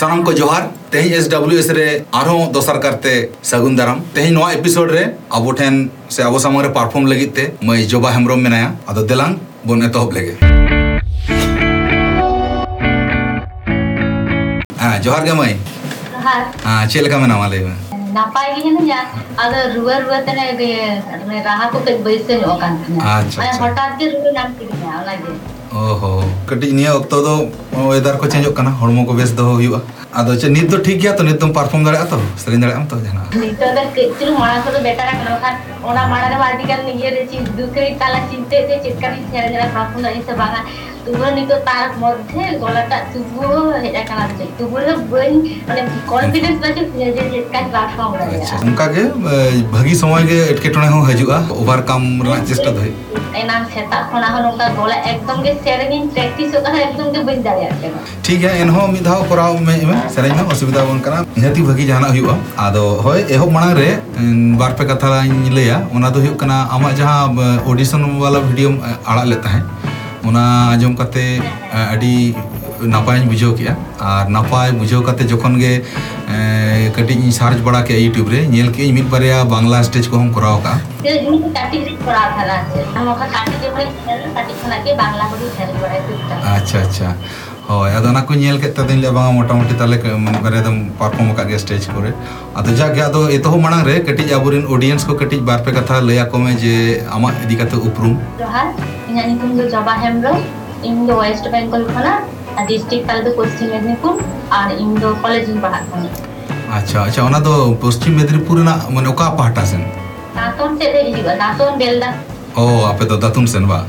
सानम को जोहार तेज S W S रे आरो दोसर करते सगुन दाराम तेज नवा एपिसोड रे अब ठेन से अब सामने परफॉर्म लगित ते मैं जोबा हेम्ब्रम मेनाया अदो देलांग बोन एतहब लेगे हाँ जोहार गे मई ᱦᱟᱨ हाँ चेल का मेना वाले में ᱱᱟᱯᱟᱭ ᱜᱮ ᱦᱤᱱᱟᱹᱧᱟ ᱟᱫᱚ ᱨᱩᱣᱟᱹ ᱨᱩᱣᱟᱹ ᱛᱮᱱᱮ ᱢᱟᱱᱮ ᱨᱟᱦᱟ ᱠᱚ ᱠᱟᱹᱡ ᱵᱟᱹᱭᱥᱟᱹ ᱧᱚᱜ ᱠᱟᱱ ᱛᱤᱧᱟ ᱟᱪᱪᱷᱟ, ᱢᱟᱱᱮ ᱟᱪᱪᱷᱟ. ᱦᱚᱴᱟᱛ ᱜᱮ ᱨᱩᱣᱟᱹ ᱧᱟᱢ ᱠᱤᱫᱤᱧᱟ ᱚᱱᱟᱜᱮ ओहो कटी निया वक्त तो, दो वेदर को चेंज करना हड़मो को बेस दो हुआ। आदो चे नित तो ठीक गया तो नित तुम परफॉर्म दड़े तो सेरेंज दड़े तो जना। नित तो किचरु माणा को बेटा रख लो खान ओना माणा रे वादी निये रे चीज़ ताला चिंते जे चिटका नि सेरेंज रे परफॉर्म नहीं से बांगा। तुमरो नित तार मध्य गलाटा ठीक है इनहो मी दाव में में सेलेज में असुविधा बन करा नेती भगी जाना हुआ आदो होय एहो मणा रे बार पे कथा ला लेया उना तो हुक कना अमा जहाँ ऑडिशन वाला वीडियो आड़ा लेता है उना आज़म कते अडी नपाय बुझो किया आ नपाय बुझो कते जखन के कटिंग सर्च बड़ा के यूट्यूब रे। नेल के मिल पर बांग्ला स्टेज को हम कराओ का? ये इनकी सर्टिफिकेट पड़ा था राज्य हम का सर्टिफिकेट सर्टिफिकेट के बांग्ला को सर्च बड़ा अच्छा अच्छा। হয় আদো না কো নিয়েল কেতা দিন লেবা মোটামুটি তালে মনে করে একদম পারফর্ম কা গে স্টেজ করে আদো যা গে আদো এতো মাড়াং রে কেটি আবুরিন অডিয়েন্স কো কেটি বার পে কথা লয়া কমে যে আমা ইদিকাতে উপরুম জহার ইনা নিতুম Joba Hembrom in the West Bengal Khana district ᱛᱟᱞᱮ ᱫᱚ ᱯᱚᱥᱪᱤᱢ ᱢᱮᱫᱽᱱᱤᱯᱩᱨ ᱟᱨ ᱤᱧ ᱫᱚ ᱠᱚᱞᱮᱡᱽ ᱨᱤᱧ ᱯᱟᱲᱦᱟᱜ ᱠᱟᱱᱟ ᱟᱪᱪᱷᱟ ᱟᱪᱪᱷᱟ ᱚᱱᱟ ᱫᱚ ᱯᱚᱥᱪᱤᱢ ᱢᱮᱫᱽᱱᱤᱯᱩᱨ ᱨᱮᱱᱟᱜ ᱢᱟᱱᱮ ᱚᱠᱟ ᱯᱟᱦᱴᱟ ᱥᱮᱱ ᱫᱟᱛᱚᱱ ᱥᱮᱫ ᱨᱮ ᱦᱤᱡᱩᱜᱼᱟ ᱫᱟᱛᱚᱱ ᱵᱮᱞᱫᱟ ᱚ ᱟᱯᱮ ᱫᱚ ᱫᱟᱛᱚᱱ ᱥᱮᱱ ᱵᱟ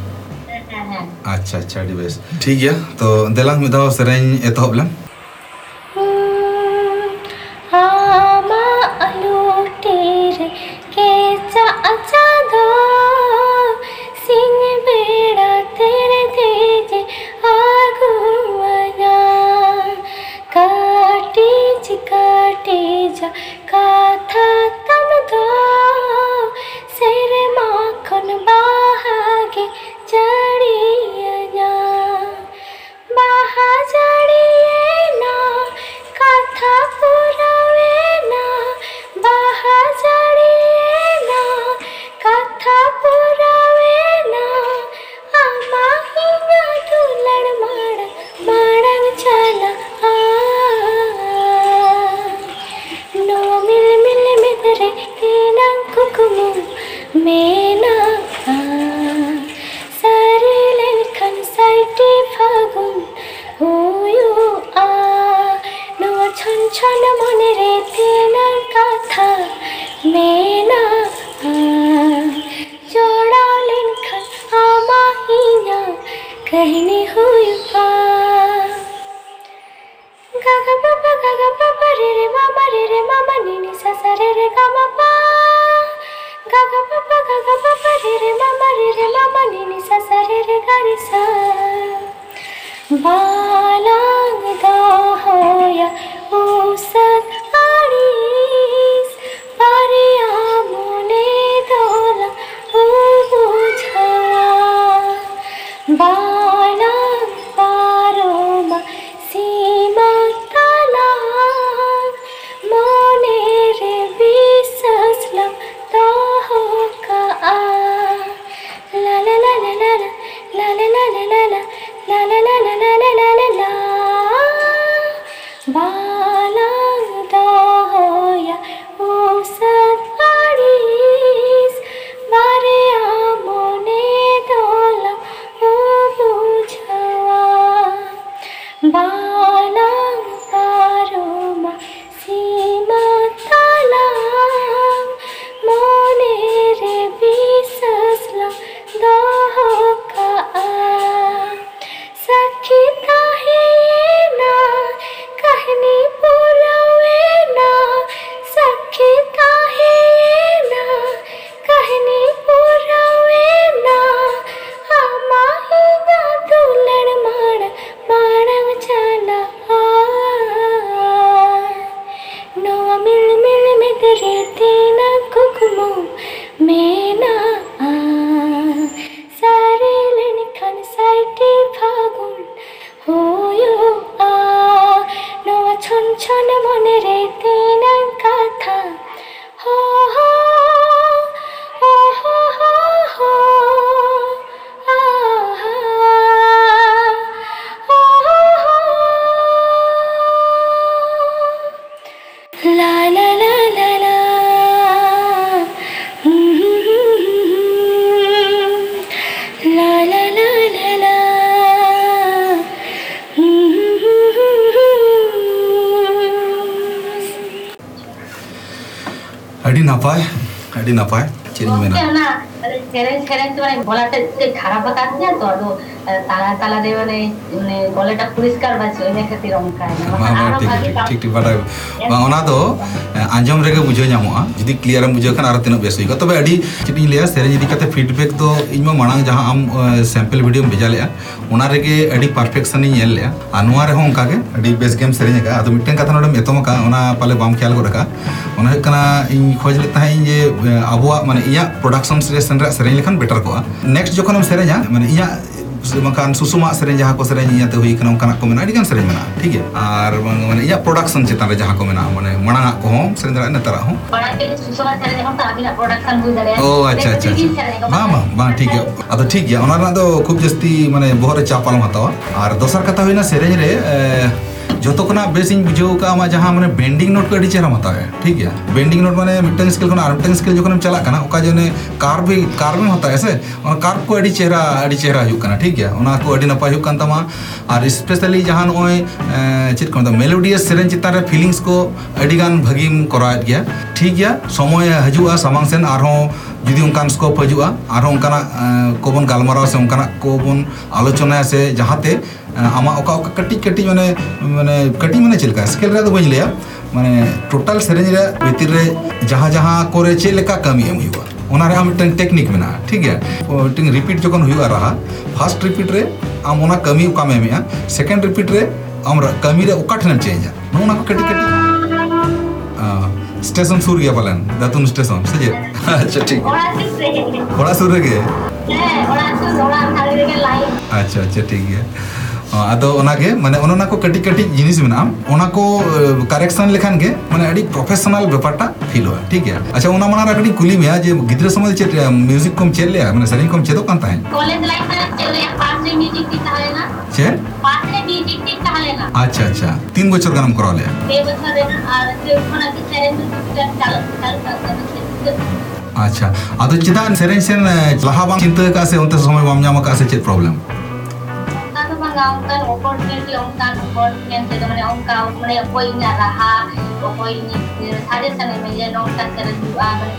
ᱟᱪᱪᱷᱟ ᱟᱪᱪᱷᱟ ᱟᱹᱰᱤ ᱵᱮᱥ ᱴᱷᱤᱠ ᱜᱮᱭᱟ ᱛᱚ ᱫᱮᱞᱟᱝ ᱢᱤᱫ ᱫᱷᱟᱣ ᱥᱮᱨᱮᱧ ᱮᱛᱚᱦᱚᱵ ᱞᱟᱝ fecha बालाङ्गा होया ऊसत আড়িস পারে আমনে দোলা ও বুঝা पाए आईडी ना पाए चेंज में ना ना करेंट करेंट तो बोला तो धारा बताते हैं तो आज़म रे बुझे जी क्लियर बुझे तीन बेस तब चीज़ लिया से फीडबेक तो इनमें मांग जहाँ आम सैंपल भिडियो भेजा लेना पार्फेक्शन लेकर बेस गेम से मिट्टन कथा नतम पाले बम ख्याल रखा इन खोज लेते अब मैं इं प्रोडक्शन से बेटर को नेक्स्ट जो से मैं इंटर ᱵᱟᱝᱠᱷᱟᱱ ᱥᱩᱥᱩᱢᱟᱜ ᱥᱮᱨᱮᱧ ᱡᱟᱦᱟᱸ ᱠᱚ ᱥᱮᱨᱮᱧ ᱤᱧᱟᱹᱛᱮ ᱦᱩᱭ ᱠᱟᱱᱟ ᱚᱱᱠᱟᱱᱟᱜ ᱠᱚ ᱢᱮᱱᱟᱜᱼᱟ ᱟᱹᱰᱤᱜᱟᱱ ᱥᱮᱨᱮᱧ ᱢᱮᱱᱟᱜᱼᱟ ᱴᱷᱤᱠ ᱜᱮᱭᱟ ᱟᱨ ᱢᱟᱱᱮ ᱤᱧᱟᱹᱜ ᱯᱨᱚᱰᱟᱠᱥᱚᱱ ᱪᱮᱛᱟᱱ ᱨᱮ ᱡᱟᱦᱟᱸ ᱠᱚ ᱢᱮᱱᱟᱜᱼᱟ ᱢᱟᱱᱮ ᱢᱟᱲᱟᱝᱟᱜ ᱠᱚᱦᱚᱸ ᱥᱮᱨᱮᱧ ᱫᱟᱲᱮᱭᱟᱜᱼᱟ ᱱᱮᱛᱟᱨᱟᱜ ᱦᱚᱸ ᱚ ᱟᱪᱪᱷᱟ ᱟᱪᱪᱷᱟ ᱵᱟᱝ ᱵᱟᱝ ᱵᱟᱝ ᱴᱷᱤᱠ ᱜᱮᱭᱟ ᱟᱫᱚ ᱴᱷᱤक ᱜᱮᱭᱟ ᱚᱱᱟ ᱨᱮᱱᱟᱜ ᱫᱚ ᱠᱷᱩᱵ ᱡᱟᱹᱥᱛᱤ ᱢᱟᱱᱮ ᱵᱚᱦᱚᱜ ᱨᱮ ᱪᱟᱯ ᱟᱞᱚᱢ ᱦᱟᱛᱟᱣᱟ ᱟᱨ ᱫᱚᱥᱟᱨ ᱠᱟᱛᱷᱟ ᱦᱩᱭᱱᱟ ᱥᱮᱨᱮᱧ ᱨᱮ ᱡᱚᱛᱚ ᱠᱷᱚᱱᱟᱜ ᱵᱮᱥ ᱤᱧ ᱵᱩᱡᱷᱟᱹᱣ ᱟᱠᱟᱫᱼᱟ ᱟᱢᱟᱜ ᱡᱟᱦᱟᱸ ᱢᱟᱱᱮ ᱵᱮᱱᱰᱤᱝ ᱱᱳᱴ ᱠᱚ ᱟᱹᱰᱤ ᱪᱮᱦᱨᱟᱢ ᱦᱟᱛᱟᱣᱮᱜᱼᱟ ᱴᱷᱤᱠ ᱜᱮᱭᱟ ᱵᱮᱱᱰᱤᱝ ᱱᱳᱴ ᱢᱟᱱᱮ ᱢᱤᱫᱴᱟᱝ ᱥᱠᱮᱞ ᱠᱷᱚᱱ ᱟᱨ ᱢᱤᱫᱴᱟᱝ ᱥᱠᱮᱞ ᱡᱚᱠᱷᱚᱱᱮᱢ ᱪᱟᱞᱟᱜ ᱠᱟᱱᱟ ᱚᱠᱟ ᱡᱚᱱᱮ ᱠᱟᱨᱵ ᱠᱟᱨᱵᱮᱢ ᱦᱟᱛᱟᱣᱮᱜᱼᱟ ᱥᱮ ᱚᱱᱟ ᱠᱟᱨᱵ ᱠᱚ ᱟᱹᱰᱤ ᱪᱮᱦᱨᱟ ᱟᱹᱰᱤ ᱪᱮᱦᱨᱟ ᱦᱩᱭᱩᱜ ᱠᱟᱱᱟ ᱴᱷᱤᱠ ᱜᱮᱭᱟ ᱚᱱᱟ ᱠᱚ ᱟᱹᱰᱤ ᱱᱟᱯᱟᱭ ᱦᱩᱭᱩᱜ ᱠᱟᱱ ᱛᱟᱢᱟ ᱟᱨ ᱥᱯᱮᱥᱟᱞᱤ ᱡᱟᱦᱟᱸ ᱱᱚᱜᱼᱚᱭ ᱪᱮᱫ ᱠᱚ ᱢᱮᱛᱟᱜᱼᱟ ᱢᱮᱞᱳᱰᱤᱭᱟᱥ ᱥᱮᱨᱮᱧ ᱪᱮᱛᱟᱱ ᱨᱮ ᱯᱷᱤᱞᱤᱝᱥ ᱠᱚ ᱟᱹᱰᱤᱜᱟᱱ ᱵᱷᱟᱹᱜᱤᱢ ᱠᱚᱨᱟᱣᱮᱫ ᱜᱮᱭᱟ ᱴᱷᱤᱠ ᱜᱮᱭᱟ ᱥᱚᱢᱚᱭ ᱦᱤᱡᱩᱜᱼᱟ ᱥᱟᱢᱟᱝ ᱥᱮᱱ ᱟᱨᱦᱚᱸ जुदि ओंकान स्कोप हजुआ और बन कोबन गालमारा से ओंकाना कोबन आलोचना से जहाँ आमा ओका ओका कटी कटी माने माने कटी माने चलका स्केल रे लिया माने टोटल सेरेंज भर भीतर रे जहा जहा चलका कमी हम हुआ ओना टेक्निक बिना ठीक है रिपीट जो हुआ रहा फ़र्स्ट रिपीट रे आम कमी कम हमिया रिपीट रे आम कमी रे ओकाठन चेंज कटी कटी স্টেশন সুর গিয়া পালেন দাতুন স্টেশন সে আচ্ছা ঠিক ওড়া সুর রেগে আচ্ছা আচ্ছা ঠিক গিয়া ᱟᱫᱚ ᱚᱱᱟᱜᱮ ᱢᱟᱱᱮ ᱚᱱ ᱚᱱᱟ ᱠᱚ ᱠᱟᱹᱴᱤᱡ ᱠᱟᱹᱴᱤᱡ ᱡᱤᱱᱤᱥ ᱢᱮᱱᱟᱜᱼᱟ ᱚᱱᱟ ᱠᱚ ᱠᱟᱨᱮᱠᱥᱚᱱ ᱞᱮᱠᱷᱟᱱ ᱜᱮ ᱢᱟᱱᱮ ᱟᱹᱰᱤ ᱯᱨᱚᱯᱷᱮᱥᱚᱱᱟᱞ ᱵᱮᱯᱟᱨᱴᱟ ᱯᱷᱤᱞᱚᱜᱼᱟ ᱴᱷᱤᱠ ᱜᱮᱭᱟ ᱟᱪᱪᱷᱟ ᱚᱱᱟ ᱢᱟᱱᱟ ᱨᱮ ᱠᱟᱹᱴᱤᱡ ᱠᱩᱞᱤ ᱢᱮᱭᱟ ᱡᱮ ᱜᱤᱫᱽᱨᱟᱹ ᱥᱚᱢᱚᱭ ᱪᱮᱫ ᱢᱤᱭᱩᱡᱤᱠ ᱠᱚᱢ ᱪᱮᱫ ᱞᱮᱜᱼᱟ ᱢᱟᱱᱮ ᱥᱮᱨᱮᱧ ᱠᱚᱢ ᱪᱮᱫᱚᱜ ᱠᱟᱱ ᱛᱟᱦᱮᱸᱫ ᱠᱚᱞᱮᱡᱽ ᱞᱟᱭᱤᱯᱷ ᱨᱮ ᱪᱮᱫ ᱞᱮᱜᱼᱟ ᱯᱟᱥ ᱨᱮ ᱢᱤᱭᱩᱡᱤᱠ ᱛᱤᱧ ᱛᱟᱦᱮᱸ ᱞᱮᱱᱟ ᱪᱮᱫ ᱯᱟᱥ ᱨᱮ ᱢᱤᱭᱩᱡᱤᱠ ᱛᱤᱧ না ᱟᱪᱪᱷᱟ ᱟᱪᱪᱷᱟ ᱛᱤᱱ ᱵᱚᱪᱷᱚᱨ ᱜᱟᱱᱮᱢ ᱠᱚᱨᱟᱣ ᱞᱮᱜᱼᱟ ᱯᱮ ᱵᱚᱪᱷᱚᱨ ᱨᱮᱱᱟᱜ ᱟᱨ ᱥᱮ ᱠᱷᱚᱱᱟᱜ ᱜᱮ ᱥᱮᱨᱮᱧ ᱫᱚ ᱴᱩᱠᱴᱟᱠ ᱪᱟᱞᱟᱜ ᱪᱟᱞᱟᱜ ᱠᱟᱱᱟ ᱟᱪᱪᱷᱟ ᱟᱫᱚ ᱪᱮᱫᱟᱜ ᱥᱮᱨᱮᱧ ᱥᱮᱱ ᱞᱟᱦᱟ ᱵᱟᱢ ᱪᱤᱱᱛᱟᱹ ᱟᱠᱟᱫᱼᱟ ᱥᱮ ᱚᱱᱛᱮ ᱥᱚᱢᱚᱭ ᱵᱟᱢ ᱧᱟᱢ ᱟᱠᱟᱫᱼᱟ ᱥᱮ ᱪᱮᱫ ᱯᱨᱚᱵᱞᱮᱢ ᱚᱱᱠᱟ ᱫᱚ ᱵᱟᱝᱟ ᱚᱱᱠᱟᱱ ᱚᱯᱚᱨᱪᱩᱱᱤᱴᱤ ᱚᱱᱠᱟᱱ ᱚᱯᱚᱨᱪᱩᱱᱤᱴᱤ ᱫᱚ ᱢᱟᱱᱮ ᱚᱱᱠᱟ ᱢᱟᱱᱮ ᱚᱠᱚᱭ ᱤᱧᱟᱹᱜ ᱨᱟᱦᱟ ᱚᱠᱚᱭ ᱤᱧ ᱥᱟᱡᱮᱥᱚᱱ ᱮᱢ ᱡᱮ ᱱᱚᱝᱠᱟ ᱥᱮᱨᱮᱧ ᱦᱩᱭᱩᱜᱼᱟ ᱢᱟᱱᱮ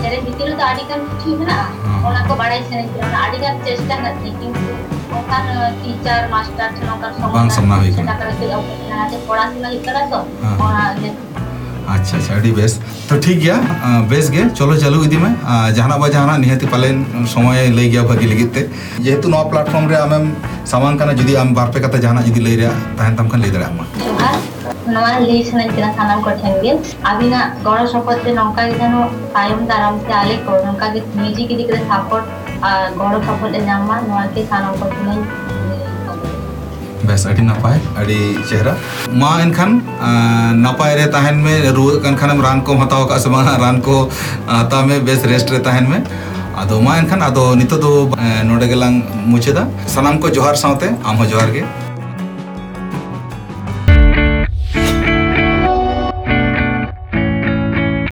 ᱥᱮᱨᱮᱧ ᱵᱷᱤᱛᱤᱨ ᱨᱮᱫᱚ ᱟᱹᱰᱤᱜᱟᱱ ᱠᱤᱪᱷᱩ ᱢᱮᱱᱟᱜᱼᱟ ᱚᱱᱟ ᱠᱚ ᱵᱟᱲᱟᱭ ᱥᱟᱱᱟᱧ ᱠᱟᱱᱟ ᱟᱹᱰᱤᱜᱟᱱ ᱪᱮᱥᱴᱟ ᱠᱟᱛᱮ ᱠᱤᱱᱛᱩ অকান টিচার মাস্টার ছিল অকান সম্মান সম্মান হই কানা কানা তে নাতে পড়াশোনা হি করা তো আচ্ছা আচ্ছা আᱹᱰᱤ বেশ তো ঠিক গিয়া বেশ গে চলো চালু ইদি মে জাহানা বা জাহানা নিহতি পালেন সময় লই গিয়া ভাগি লাগি তে যেহেতু নয়া প্ল্যাটফর্ম রে আমেম সামান কানা যদি আম বার পে কথা জাহানা যদি লই রে তাহেন তাম কান লই দরে আমা ᱱᱚᱣᱟ ᱞᱟᱹᱭ ᱥᱟᱱᱟᱧ ᱠᱟᱱᱟ ᱥᱟᱱᱟᱢ ᱠᱚᱴᱷᱮᱱ ᱜᱮ ᱟᱹᱵᱤᱱᱟᱜ ᱜᱚᱲᱚ ᱥᱚᱯᱚᱦᱚᱫ ᱛᱮ ᱱᱚᱝᱠᱟ ᱜᱮ ᱡᱮᱱᱚ ᱛᱟᱭᱚᱢ ᱫᱟᱨᱟᱢ ᱛᱮ ᱟᱞᱮ ᱠᱚ ᱱᱚᱝᱠᱟ ᱜᱮ ᱢᱤᱭᱩᱡᱤᱠ ᱤᱫᱤ ᱠᱟᱛᱮ ᱥᱟᱯᱳᱨᱴ ᱜᱚᱲᱚ ᱥᱚᱯᱚᱦᱚᱫ ᱞᱮ ᱧᱟᱢ ᱢᱟ ᱱᱚᱣᱟ ᱜᱮ ᱥᱟᱱᱟᱢ ᱠᱚᱴᱷᱮᱱ ᱤᱧ ᱵᱮᱥ ᱟᱹᱰᱤ ᱱᱟᱯᱟᱭ ᱟᱹᱰᱤ ᱪᱮᱦᱨᱟ ᱢᱟ ᱮᱱᱠᱷᱟᱱ ᱟᱸ, ᱱᱟᱯᱟᱭ ᱨᱮ ᱛᱟᱦᱮᱱ ᱢᱮ ᱨᱩᱣᱟᱹᱜ ᱠᱟᱱ ᱠᱷᱟᱱᱮᱢ ᱨᱟᱱ ᱠᱚᱢ ᱦᱟᱛᱟᱣ ᱟᱠᱟᱫ ᱥᱮ ᱵᱟᱝ ᱨᱟᱱ ᱠᱚ ᱦᱟᱛᱟᱣ ᱢᱮ ᱵᱮᱥ ᱨᱮᱥᱴ ᱨᱮ ᱛᱟᱦᱮᱱ ᱢᱮ ᱟᱫᱚ ᱢᱟ ᱮᱱᱠᱷᱟᱱ ᱟᱫᱚ ᱱᱤᱛᱚᱜ ᱫᱚ ᱮᱸ, ᱱᱚᱰᱮ ᱜᱮᱞᱟᱝ ᱢᱩᱪᱟᱹᱫᱟ ᱥᱟᱱᱟᱢ ᱠᱚ ᱡᱚᱦᱟᱨ ᱥᱟᱶᱛᱮ ᱟᱢ ᱦᱚᱸ ᱡᱚᱦᱟᱨ ᱜᱮ